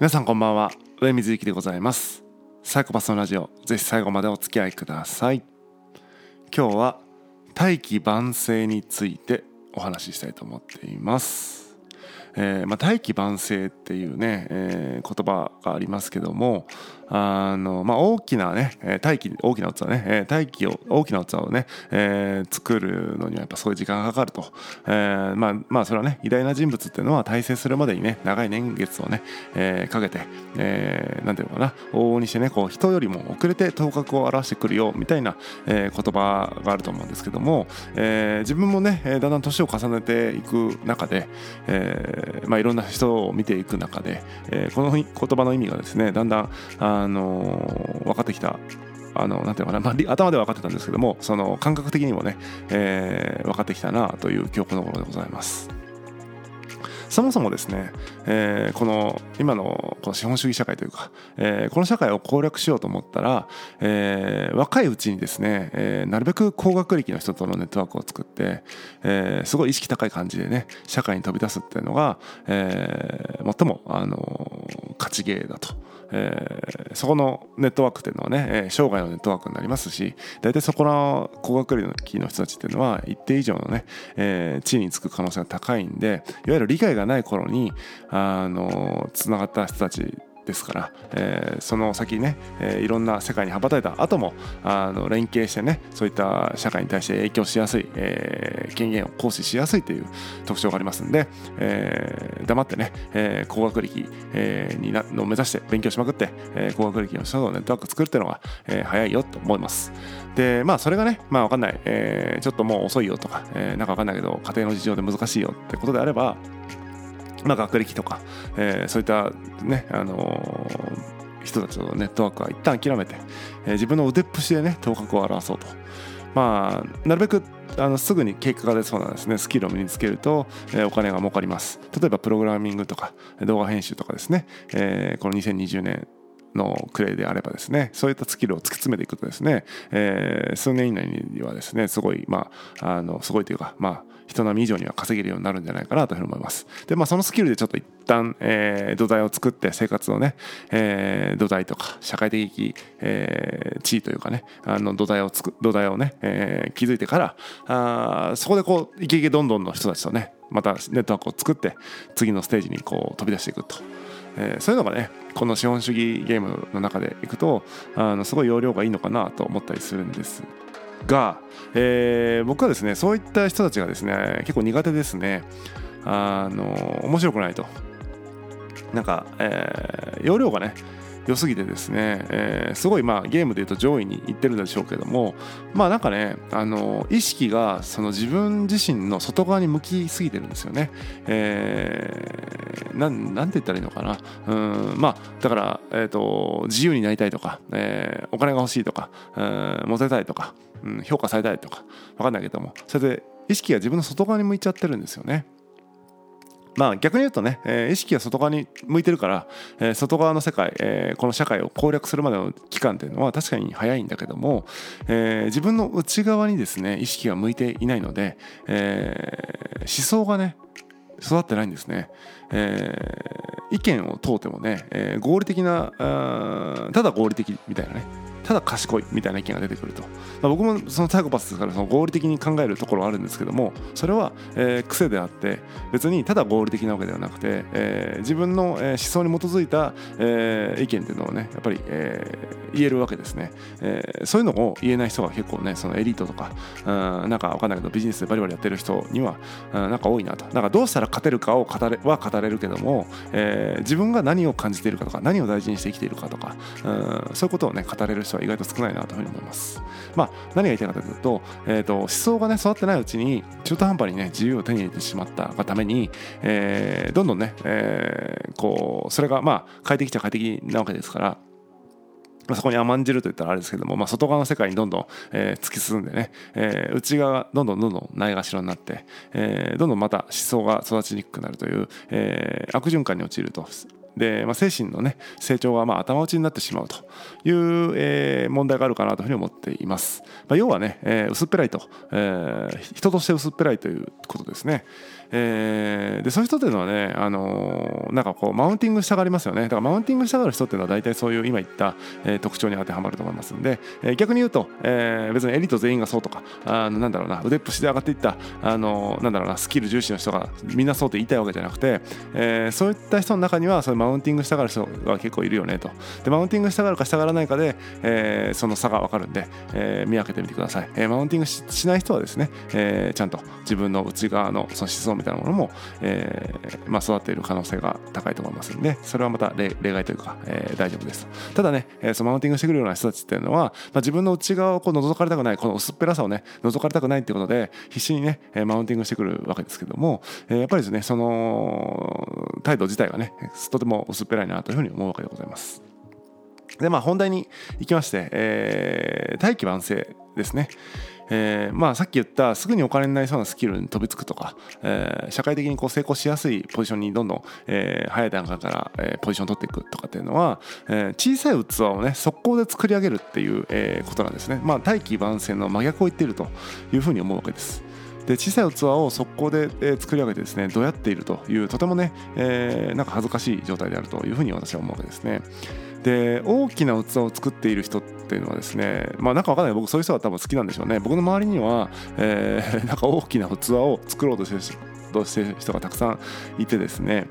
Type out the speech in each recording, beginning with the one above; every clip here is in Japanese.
皆さんこんばんは。上水幸でございます。サイコパスのラジオ。ぜひ最後までお付き合いください。今日は大気晩成についてお話ししたいと思っています。えーまあ、大気晩成っていうね、えー、言葉がありますけどもあの、まあ、大きなね大器大きな器ね、大器を大きな器をね、えー、作るのにはやっぱそういう時間がかかると、えー、まあまあそれはね偉大な人物っていうのは大成するまでにね長い年月をね、えー、かけて、えー、なんていうのかな往々にしてねこう人よりも遅れて頭角を表してくるよみたいな、えー、言葉があると思うんですけども、えー、自分もねだんだん年を重ねていく中で、えーまあ、いろんな人を見ていく中で、えー、この言葉の意味がですねだんだんああの分かってきたあのなんていうかな、まあ、頭では分かってたんですけどもその感覚的にもね、えー、分かってきたなという記憶の頃でございます。そもそもですね、えー、この今のこの資本主義社会というか、えー、この社会を攻略しようと思ったら、えー、若いうちにですね、えー、なるべく高学歴の人とのネットワークを作って、えー、すごい意識高い感じでね社会に飛び出すっていうのが、えー、最も、あの勝ちゲーだと。えー、そこのネットワークっていうのはね、えー、生涯のネットワークになりますし大体そこの高学歴の人たちっていうのは一定以上のね、えー、地位につく可能性が高いんでいわゆる理解がない頃にあのつながった人たちですから、えー、その先ね、えー、いろんな世界に羽ばたいた後もあの連携してねそういった社会に対して影響しやすい、えー、権限を行使しやすいという特徴がありますんで、えー、黙ってね、えー、高学歴、えー、になのを目指して勉強しまくって、えー、高学歴の人のネットワーク作るっていうのが、えー、早いよと思います。でまあそれがねまあ分かんない、えー、ちょっともう遅いよとか、えー、なんか分かんないけど家庭の事情で難しいよってことであればまあ、学歴とか、えー、そういったね、あのー、人たちのネットワークは一旦諦めて、えー、自分の腕っぷしでね頭角を表そうと。まあ、なるべくあのすぐに結果が出そうなですね。スキルを身につけると、えー、お金が儲かります。例えばプログラミングとか動画編集とかですね、えー、この2020年のクレイであればですね。そういったスキルを突き詰めていくとですね、えー、数年以内にはですねすごいまああのすごいというかまあ人並み以上には稼げるようになるんじゃないかなというふうに思います。で、まあ、そのスキルでちょっと一旦、えー、土台を作って生活のね、えー、土台とか社会的、えー、地位というかねあの土台をつく土台をね、えー、築いてからあそこでこうイケイケどんどんの人たちとねまたネットワークを作って次のステージにこう飛び出していくと。えー、そういうのがねこの資本主義ゲームの中でいくとあのすごい容量がいいのかなと思ったりするんですが、えー、僕はですねそういった人たちがですね結構苦手ですね。あの面白くないと。なんか、えー、容量がね良すぎてですね、えー、すごいまあゲームでいうと上位にいってるんでしょうけどもまあなんかねあの意識がその自分自身の外側に向きすぎてるんですよね。えー、ななんて言ったらいいのかなうんまあだから、えーと、自由になりたいとか、えー、お金が欲しいとか、えー、モテたいとか、うん、評価されたいとか分かんないけどもそれで意識が自分の外側に向いちゃってるんですよね。まあ逆に言うとね、えー、意識が外側に向いてるから、えー、外側の世界、えー、この社会を攻略するまでの期間っていうのは確かに早いんだけども、えー、自分の内側にですね意識が向いていないので、えー、思想がね育ってないんですね、えー、意見を問うてもね、えー、合理的なただ合理的みたいなねただ賢いみたいな意見が出てくると、僕もそのサイコパスですからその合理的に考えるところはあるんですけどもそれは、えー、癖であって別にただ合理的なわけではなくて、えー、自分の、思想に基づいた、えー、意見っていうのをねやっぱり、えー、言えるわけですね、えー、そういうのを言えない人が結構ねそのエリートとかうんなんか分かんないけどビジネスでバリバリやってる人にはうんなんか多いなと。なんかどうしたら勝てるかを語れは語れるけども、えー、自分が何を感じているかとか何を大事にして生きているかとかうんそういうことをね語れる人は意外と少ないなというふうに思います。まあ、何が言いたいかというと,、えーと、思想がね育ってないうちに中途半端にね自由を手に入れてしまったがために、えー、どんどんね、えー、こうそれがまあ快適っちゃ快適なわけですから。そこに甘んじると言ったらあれですけども、まあ、外側の世界にどんどん、えー、突き進んでね、えー、内側がどんどんどんどんないがしろになって、えー、どんどんまた思想が育ちにくくなるという、えー、悪循環に陥るとで、まあ、精神のね成長がまあ頭打ちになってしまうという、えー、問題があるかなというふうに思っています、まあ、要はね、えー、薄っぺらいと、えー、人として薄っぺらいということですね。えー、でそういう人っていうのはね、あのー、なんかこうマウンティングしたがりますよね。だからマウンティングしたがる人っていうのは大体そういう今言った、えー、特徴に当てはまると思いますんで、えー、逆に言うと、えー、別にエリート全員がそうとかあのなんだろうな腕っぷしで上がっていった、あのー、なんだろうなスキル重視の人がみんなそうって言いたいわけじゃなくて、えー、そういった人の中にはそういうマウマウンティングしたがる人が結構いるよねと。でマウンティングしたがるかしたがらないかで、えー、その差が分かるんで、えー、見分けてみてください、えー、マウンティングしない人はですね、え、ちゃんと自分の内側のその思想みたいなものも、えまあ、育っている可能性が高いと思いますのでそれはまた例外というか、え、大丈夫です。ただね、え、そのマウンティングしてくるような人たちっていうのは、まあ、自分の内側をこう覗かれたくないこの薄っぺらさをね覗かれたくないっていうことで必死にねマウンティングしてくるわけですけども、え、やっぱりですねその態度自体がねとても薄っぺらいなというふうに思うわけでございます。でまあ本題に行きまして、えー、大器晩成ですね。えー、まあさっき言ったすぐにお金になりそうなスキルに飛びつくとか、えー、社会的にこう成功しやすいポジションにどんどん、えー、早い段階から、えー、ポジションを取っていくとかっていうのは、えー、小さい器をね速攻で作り上げるっていう、えー、ことなんですね。まあ大器晩成の真逆を言っているというふうに思うわけです。で小さい器を速攻で、え、作り上げてですねどうやっているというとてもね、えー、なんか恥ずかしい状態であるというふうに私は思うわけですね。で大きな器を作っている人っていうのはですねまあなんかわかんない。僕そういう人は多分好きなんでしょうね。僕の周りには、えー、なんか大きな器を作ろうとしてる人がたくさんいてですね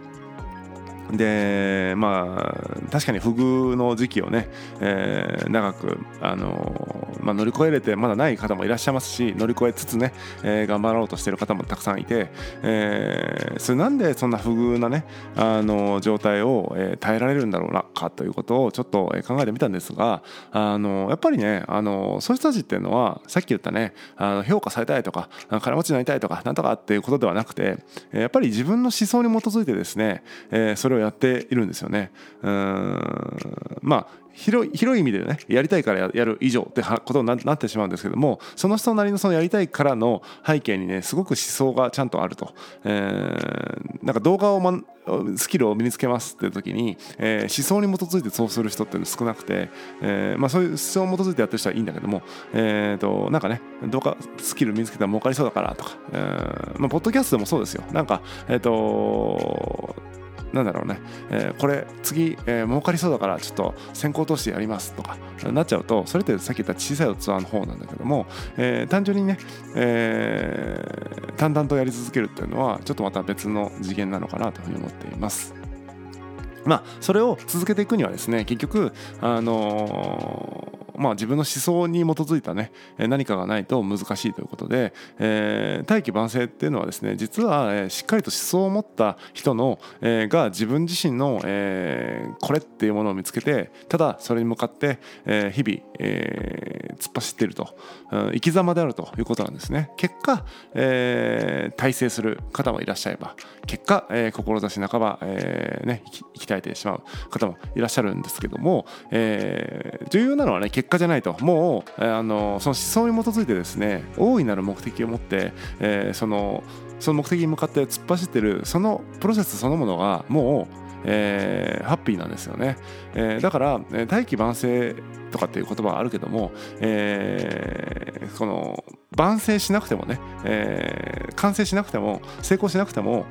でまあ確かに不遇の時期をね、えー、長く、あのまあ、乗り越えれてまだない方もいらっしゃいますし乗り越えつつね、えー、頑張ろうとしてる方もたくさんいて、えー、それなんでそんな不遇なね、あの状態を、えー、耐えられるんだろうなかということをちょっと考えてみたんですが、あのやっぱりね、あのそういう人たちっていうのはさっき言ったねあの評価されたいとか金持ちになりたいとかなんとかっていうことではなくてやっぱり自分の思想に基づいてですね、えー、それをやっているんですよね。うん。まあ広い広い意味でねやりたいからやる以上ってことになってしまうんですけどもその人なりのそのやりたいからの背景にねすごく思想がちゃんとあると、えー、なんか動画を、ま、スキルを身につけますっていう時に、えー、思想に基づいてそうする人って少なくて、えーまあ、そういう思想に基づいてやってる人はいいんだけども、えーと、なんかね動画スキル身につけたら儲かりそうだからとか、えーまあ、ポッドキャストでもそうですよ。なんかえっ、ー、となんだろうね、えー、これ次、えー、儲かりそうだからちょっと先行投資やりますとかなっちゃうとそれってさっき言った小さい器の方なんだけども、えー、単純にね、えー、淡々とやり続けるっていうのはちょっとまた別の次元なのかなというふうに思っています。まあ、それを続けていくにはですね結局、あのまあ、自分の思想に基づいたね何かがないと難しいということで、えー、大器晩成っていうのはですね実は、えー、しっかりと思想を持った人の、えー、が自分自身の、えー、これっていうものを見つけてただそれに向かって、えー、日々、えー、突っ走っていると、うん、生き様であるということなんですね。結果、えー、大成する方もいらっしゃれば結果、えー、志半ば、えーね、生き絶えてしまう方もいらっしゃるんですけども、えー、重要なのはね結結果じゃないと。もうあのその思想に基づいてですね大いなる目的を持って、えー、そのその目的に向かって突っ走ってるそのプロセスそのものがもうえー、ハッピーなんですよね、えー、だからえ大器晩成とかっていう言葉はあるけども、えー、この晩成しなくてもね、えー、完成しなくても成功しなくても、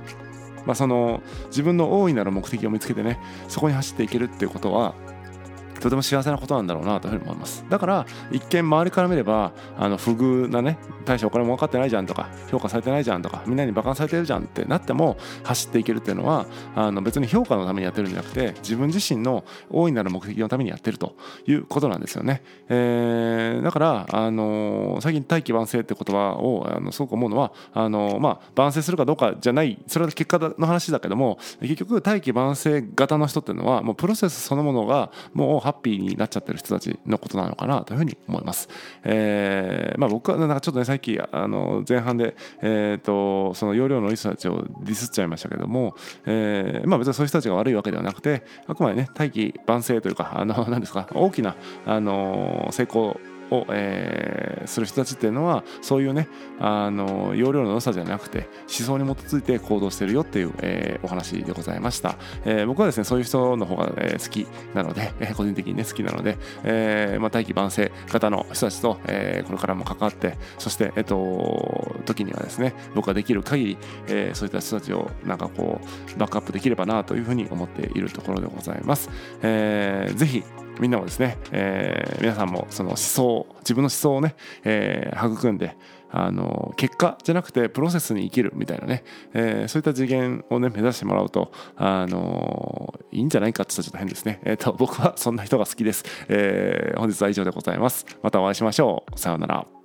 まあ、その自分の大いなる目的を見つけてねそこに走っていけるっていうことはとても幸せなことなんだろうなというふうに思います。だから一見周りから見ればあの不遇なね大してお金も分かってないじゃんとか評価されてないじゃんとかみんなに馬鹿されてるじゃんってなっても走っていけるっていうのはあの別に評価のためにやってるんじゃなくて自分自身の大いなる目的のためにやってるということなんですよね、えー、だからあの最近大器晩成って言葉をあのすごく思うのはあのまあ晩成するかどうかじゃないそれは結果の話だけども結局大器晩成型の人っていうのはもうプロセスそのものがもうハッピーになっちゃってる人たちのことなのかなというふうに思います。えーまあ、僕はなんかちょっとねさっきあの前半で、えーと、その容量のいい人たちをディスっちゃいましたけども、えーまあ、別にそういう人たちが悪いわけではなくてあくまでね大器晩成というかあの何ですか大きなあの成功を、えー、する人たちっていうのはそういうねあの容量の良さじゃなくて思想に基づいて行動してるよっていう、えー、お話でございました、えー、僕はですねそういう人の方が、え、好きなので、え、個人的にね好きなので、えまあ、大器晩成型の人たちと、え、これからも関わってそしてえっ、と時にはですね僕ができる限り、え、そういった人たちをなんかこうバックアップできればなというふうに思っているところでございます、えー、ぜひみんなもですね、えー、皆さんもその思想自分の思想をね、えー、育んであの結果じゃなくてプロセスに生きるみたいなね、えー、そういった次元をね目指してもらうとあのいいんじゃないかって言ったらちょっと変ですね、えーと僕はそんな人が好きです、えー、本日は以上でございます。またお会いしましょう。さようなら。